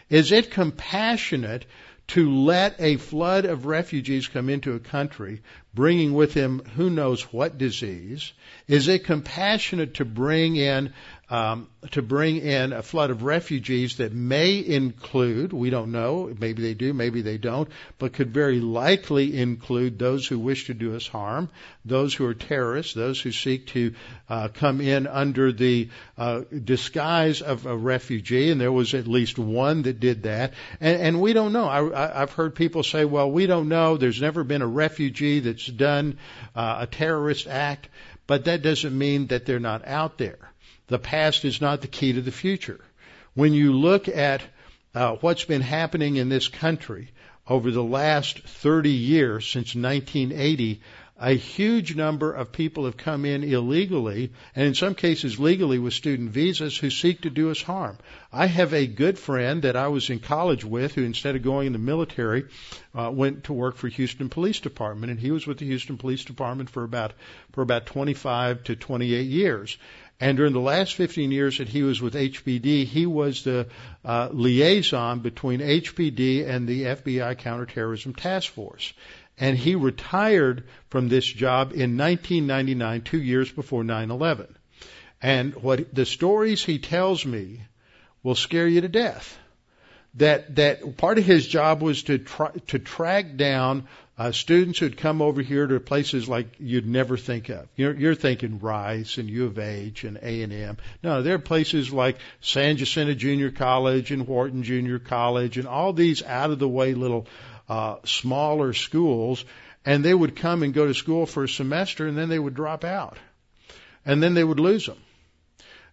Is it compassionate to let a flood of refugees come into a country, bringing with them who knows what disease? Is it compassionate to bring in um, to bring in a flood of refugees that may include, we don't know, maybe they do, maybe they don't, but could very likely include those who wish to do us harm, those who are terrorists, those who seek to uh, come in under the uh, disguise of a refugee, and there was at least one that did that, and, and we don't know. I, I've heard people say, well, we don't know. There's never been a refugee that's done uh, a terrorist act, but that doesn't mean that they're not out there. The past is not the key to the future. When you look at uh, what's been happening in this country over the last 30 years since 1980, a huge number of people have come in illegally, and in some cases legally with student visas, who seek to do us harm. I have a good friend that I was in college with who, instead of going in the military, uh, went to work for Houston Police Department, and he was with the Houston Police Department for about for about 25 to 28 years. And during the last 15 years that he was with HPD, he was the uh, liaison between HPD and the FBI Counterterrorism Task Force. And he retired from this job in 1999, two years before 9/11. And what the stories he tells me will scare you to death. That that part of his job was to to track down uh, students who'd come over here to places like you'd never think of. You're, you're thinking Rice and U of H and A and M. No, there are places like San Jacinto Junior College and Wharton Junior College and all these out of the way little uh, smaller schools. And they would come and go to school for a semester and then they would drop out, and then they would lose them.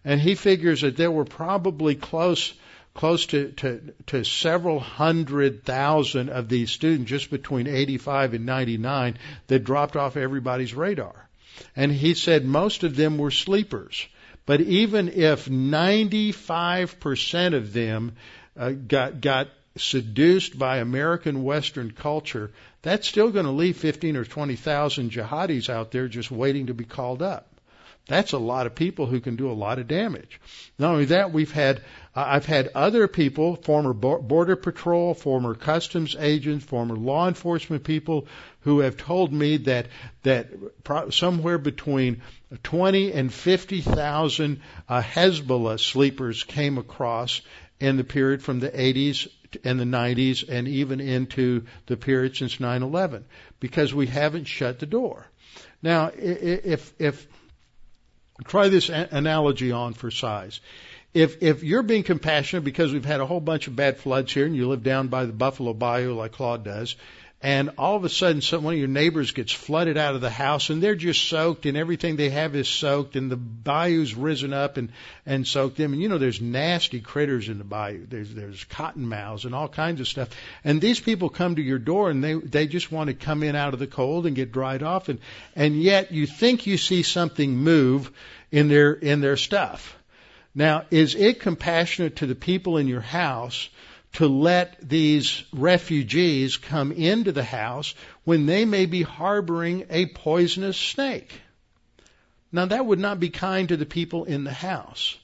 And he figures that there were probably close close to, to, to several hundred thousand of these students just between 85 and 99 that dropped off everybody's radar. And he said most of them were sleepers. But even if 95% of them uh, got, got seduced by American Western culture, that's still going to leave 15 or 20,000 jihadis out there just waiting to be called up. That's a lot of people who can do a lot of damage. Not only that, we've had I've had other people, former border patrol, former customs agents, former law enforcement people, who have told me that that somewhere between 20 and 50,000 uh, Hezbollah sleepers came across in the period from the 80s and the 90s and even into the period since 9/11 because we haven't shut the door. Now, if if Try this analogy on for size. If if you're being compassionate because we've had a whole bunch of bad floods here, and you live down by the Buffalo Bayou like Claude does, and all of a sudden some one of your neighbors gets flooded out of the house and they're just soaked and everything they have is soaked and the bayou's risen up and and soaked them. And you know there's nasty critters in the bayou. There's there's cottonmouths and all kinds of stuff. And these people come to your door and they they just want to come in out of the cold and get dried off. And and yet you think you see something move in their in their stuff now is it compassionate to the people in your house to let these refugees come into the house when they may be harboring a poisonous snake. Now that would not be kind to the people in the house.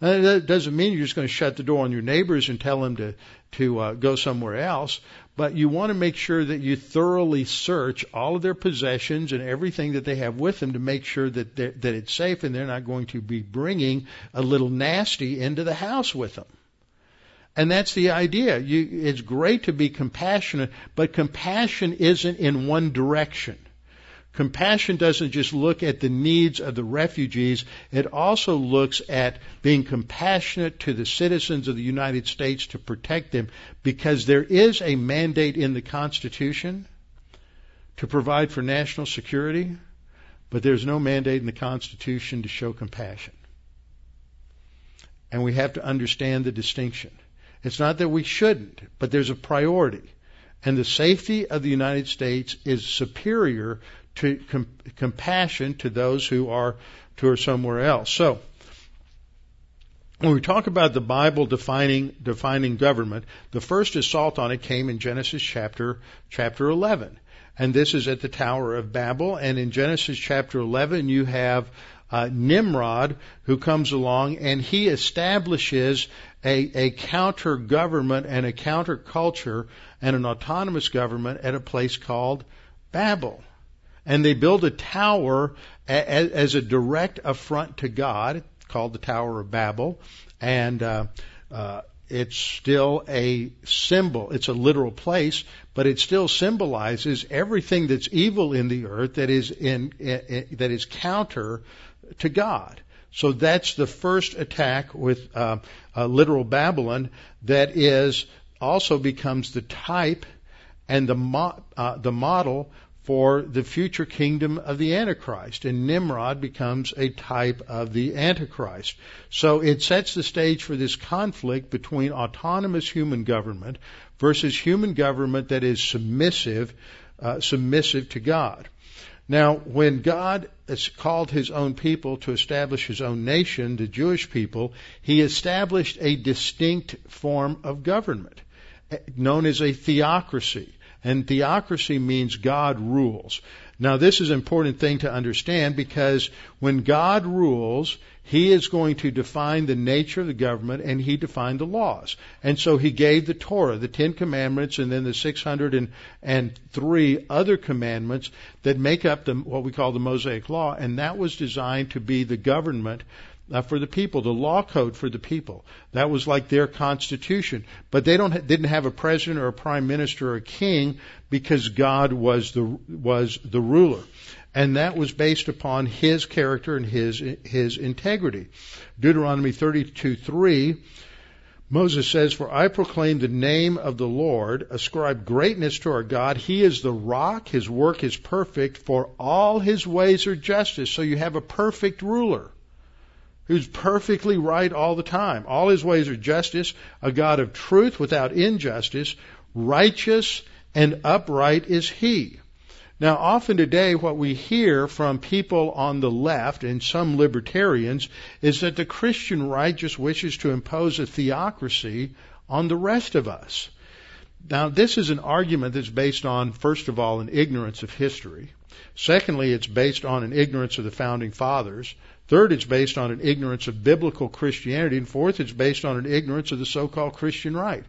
Now, that doesn't mean you're just going to shut the door on your neighbors and tell them to to uh, go somewhere else, but you want to make sure that you thoroughly search all of their possessions and everything that they have with them to make sure that that it's safe and they're not going to be bringing a little nasty into the house with them. And that's the idea. You, it's great to be compassionate, but compassion isn't in one direction. Compassion doesn't just look at the needs of the refugees, it also looks at being compassionate to the citizens of the United States to protect them because there is a mandate in the Constitution to provide for national security, but there's no mandate in the Constitution to show compassion. And we have to understand the distinction. It's not that we shouldn't, but there's a priority. And the safety of the United States is superior to com- compassion to those who are who are somewhere else. So, when we talk about the Bible defining defining government, the first assault on it came in Genesis chapter chapter 11, and this is at the Tower of Babel. And in Genesis chapter 11, you have uh, Nimrod who comes along and he establishes a, a counter government and a counter culture and an autonomous government at a place called Babel. And they build a tower as, a direct affront to God called the Tower of Babel. And uh, uh, it's still a symbol. It's a literal place, but it still symbolizes everything that's evil in the earth that is in, in, in that is counter to God. So that's the first attack with uh, uh, literal Babylon that is also becomes the type and the mo- uh, the model for the future kingdom of the Antichrist. And Nimrod becomes a type of the Antichrist. So it sets the stage for this conflict between autonomous human government versus human government that is submissive, uh, submissive to God. Now, when God called his own people to establish his own nation, the Jewish people, he established a distinct form of government eh, known as a theocracy. And theocracy means God rules. Now, this is an important thing to understand because when God rules, He is going to define the nature of the government and He defined the laws. And so He gave the Torah, the Ten Commandments, and then the 603 other commandments that make up the, what we call the Mosaic Law, and that was designed to be the government uh, for the people, the law code for the people. That was like their constitution. But they don't ha- didn't have a president or a prime minister or a king because God was the was the ruler. And that was based upon his character and his his integrity. Deuteronomy 32:3 Moses says, For I proclaim the name of the Lord, ascribe greatness to our God. He is the rock, his work is perfect, for all his ways are justice. So you have a perfect ruler who's perfectly right all the time. All his ways are justice, a God of truth without injustice, righteous and upright is he. Now, often today, what we hear from people on the left and some libertarians is that the Christian right just wishes to impose a theocracy on the rest of us. Now, this is an argument that's based on, first of all, an ignorance of history. Secondly, it's based on an ignorance of the founding fathers. Third, it's based on an ignorance of biblical Christianity. And fourth, it's based on an ignorance of the so-called Christian right.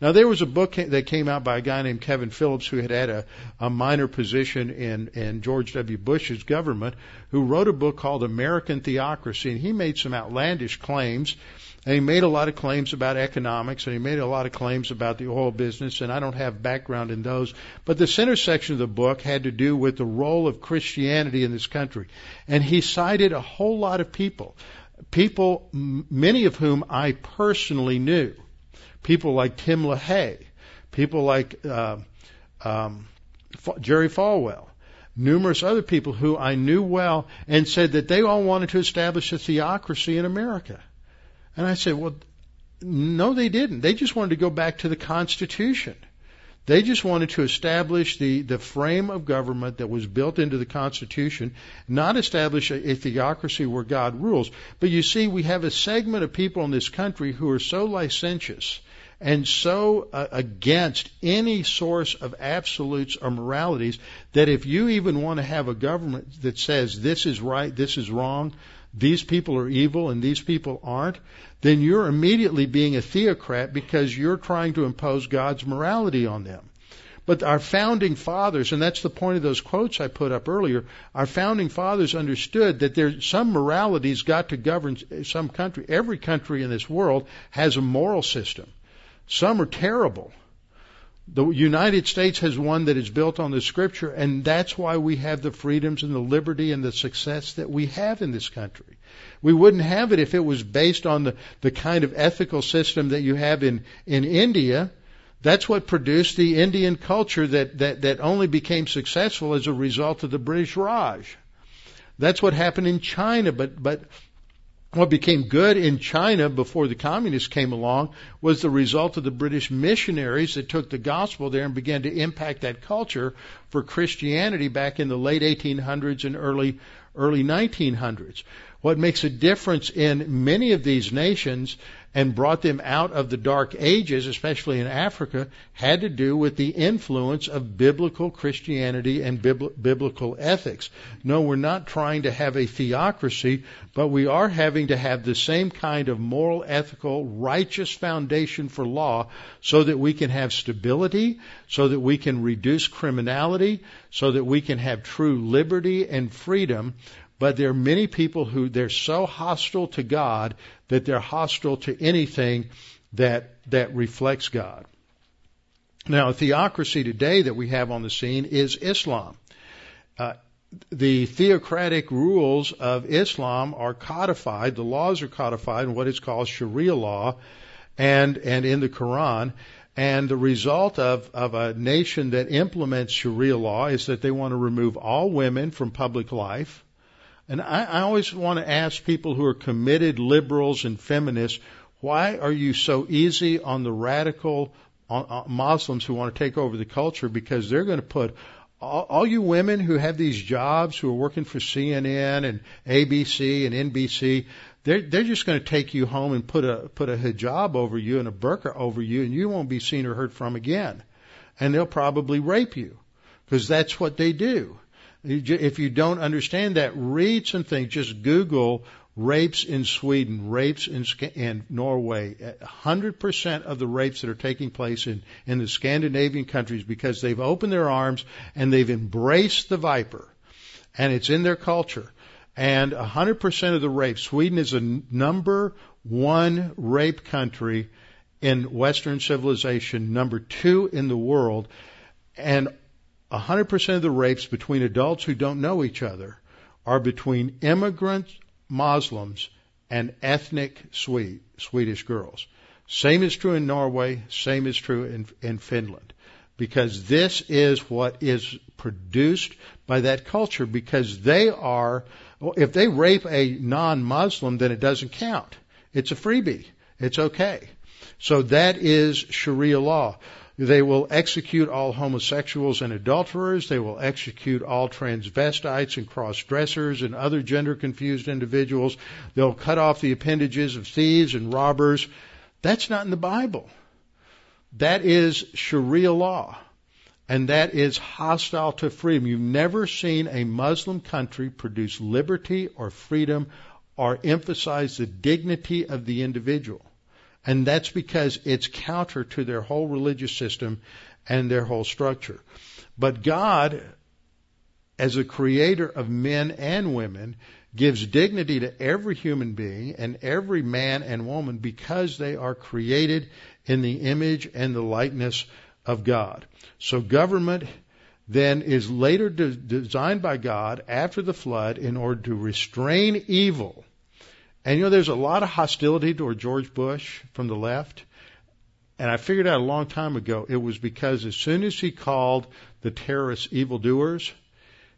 Now, there was a book that came out by a guy named Kevin Phillips who had had a, a minor position in, in George W. Bush's government, who wrote a book called American Theocracy. And he made some outlandish claims and he made a lot of claims about economics and he made a lot of claims about the oil business, and I don't have background in those. But the center section of the book had to do with the role of Christianity in this country. And he cited a whole lot of people, people, many of whom I personally knew. People like Tim LaHaye, people like uh, um, Jerry Falwell, numerous other people who I knew well, and said that they all wanted to establish a theocracy in America. And I said, well, no, they didn't. They just wanted to go back to the Constitution. They just wanted to establish the, the frame of government that was built into the Constitution, not establish a, a theocracy where God rules. But you see, we have a segment of people in this country who are so licentious and so uh, against any source of absolutes or moralities that if you even want to have a government that says this is right, this is wrong, these people are evil and these people aren't, then you're immediately being a theocrat because you're trying to impose God's morality on them. But our founding fathers, and that's the point of those quotes I put up earlier, our founding fathers understood that there some morality's got to govern some country. Every country in this world has a moral system. Some are terrible. The United States has one that is built on the scripture, and that's why we have the freedoms and the liberty and the success that we have in this country. We wouldn't have it if it was based on the, the kind of ethical system that you have in, in India. That's what produced the Indian culture that, that, that only became successful as a result of the British Raj. That's what happened in China, but, but what became good in China before the communists came along was the result of the British missionaries that took the gospel there and began to impact that culture for Christianity back in the late 1800s and early early 1900s. What makes a difference in many of these nations and brought them out of the dark ages, especially in Africa, had to do with the influence of biblical Christianity and biblical ethics. No, we're not trying to have a theocracy, but we are having to have the same kind of moral, ethical, righteous foundation for law so that we can have stability, so that we can reduce criminality, so that we can have true liberty and freedom but there are many people who they're so hostile to God that they're hostile to anything that that reflects God. Now, a theocracy today that we have on the scene is Islam. Uh, the theocratic rules of Islam are codified, the laws are codified in what is called Sharia law and, and in the Quran. And the result of, of a nation that implements Sharia law is that they want to remove all women from public life. And I, I always want to ask people who are committed liberals and feminists, why are you so easy on the radical uh, uh, Muslims who want to take over the culture? Because they're going to put all, all you women who have these jobs who are working for CNN and ABC and NBC, they're they're just going to take you home and put a put a hijab over you and a burqa over you, and you won't be seen or heard from again. And they'll probably rape you because that's what they do. If you don't understand that, read some things. Just Google rapes in Sweden, rapes in, in Norway. 100% of the rapes that are taking place in, in the Scandinavian countries because they've opened their arms and they've embraced the viper. And it's in their culture. And 100% of the rapes, Sweden is a number one rape country in Western civilization, number two in the world. And 100% of the rapes between adults who don't know each other are between immigrant Muslims and ethnic Swede, Swedish girls. Same is true in Norway, same is true in, in Finland. Because this is what is produced by that culture because they are, if they rape a non-Muslim, then it doesn't count. It's a freebie. It's okay. So that is Sharia law. They will execute all homosexuals and adulterers. They will execute all transvestites and cross dressers and other gender confused individuals. They'll cut off the appendages of thieves and robbers. That's not in the Bible. That is Sharia law. And that is hostile to freedom. You've never seen a Muslim country produce liberty or freedom or emphasize the dignity of the individual. And that's because it's counter to their whole religious system and their whole structure. But God, as a creator of men and women, gives dignity to every human being and every man and woman because they are created in the image and the likeness of God. So government then is later de- designed by God after the flood in order to restrain evil and you know, there's a lot of hostility toward George Bush from the left. And I figured out a long time ago it was because as soon as he called the terrorists evildoers,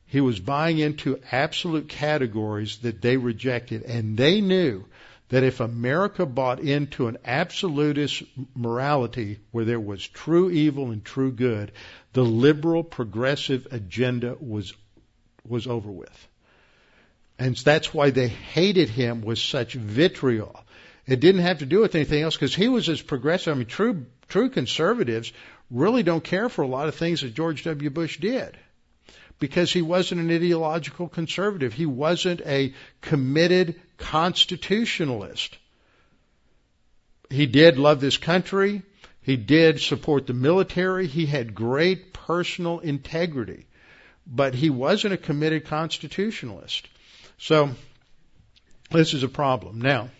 he was buying into absolute categories that they rejected. And they knew that if America bought into an absolutist morality where there was true evil and true good, the liberal progressive agenda was was over with. And that's why they hated him with such vitriol. It didn't have to do with anything else because he was as progressive. I mean, true, true conservatives really don't care for a lot of things that George W. Bush did because he wasn't an ideological conservative. He wasn't a committed constitutionalist. He did love this country. He did support the military. He had great personal integrity. But he wasn't a committed constitutionalist. So this is a problem. Now,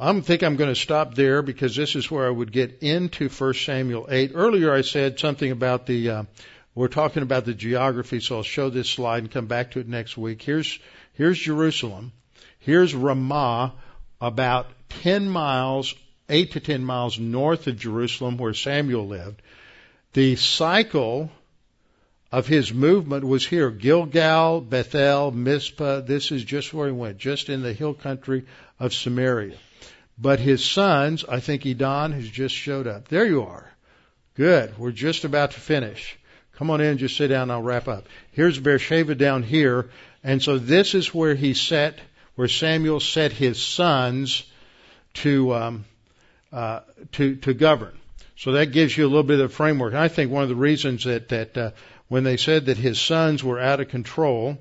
I think I'm going to stop there because this is where I would get into 1 Samuel 8. Earlier I said something about the, uh, we're talking about the geography, so I'll show this slide and come back to it next week. Here's, here's Jerusalem. Here's Ramah, about 10 miles, 8 to 10 miles north of Jerusalem where Samuel lived. The cycle of his movement was here. Gilgal, Bethel, Mizpah. This is just where he went, just in the hill country of Samaria. But his sons, I think Edon has just showed up. There you are. Good. We're just about to finish. Come on in, just sit down, I'll wrap up. Here's Beersheba down here. And so this is where he set, where Samuel set his sons to, um, uh, to, to govern. So that gives you a little bit of framework. I think one of the reasons that, that, uh, when they said that his sons were out of control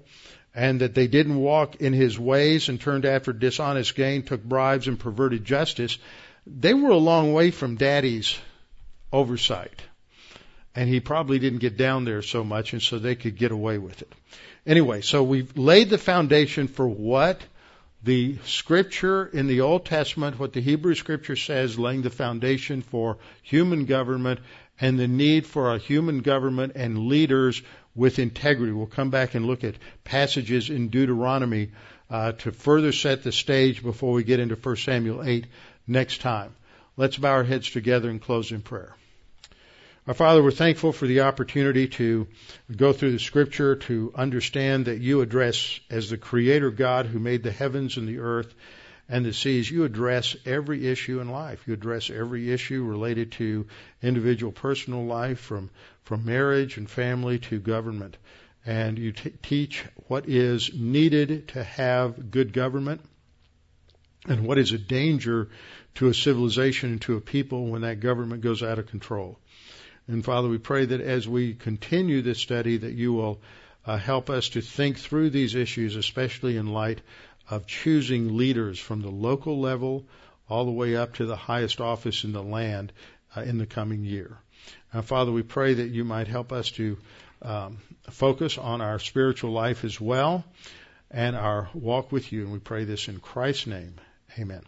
and that they didn't walk in his ways and turned after dishonest gain, took bribes and perverted justice, they were a long way from daddy's oversight. And he probably didn't get down there so much and so they could get away with it. Anyway, so we've laid the foundation for what the scripture in the Old Testament, what the Hebrew scripture says, laying the foundation for human government and the need for a human government and leaders with integrity. We'll come back and look at passages in Deuteronomy uh, to further set the stage before we get into 1 Samuel 8 next time. Let's bow our heads together and close in prayer. Our Father, we're thankful for the opportunity to go through the scripture, to understand that you address as the creator God who made the heavens and the earth and the seas, you address every issue in life. You address every issue related to individual personal life, from from marriage and family to government, and you t- teach what is needed to have good government, and what is a danger to a civilization and to a people when that government goes out of control. And Father, we pray that as we continue this study, that you will uh, help us to think through these issues, especially in light of choosing leaders from the local level all the way up to the highest office in the land uh, in the coming year. Uh, Father, we pray that you might help us to um, focus on our spiritual life as well and our walk with you. And we pray this in Christ's name. Amen.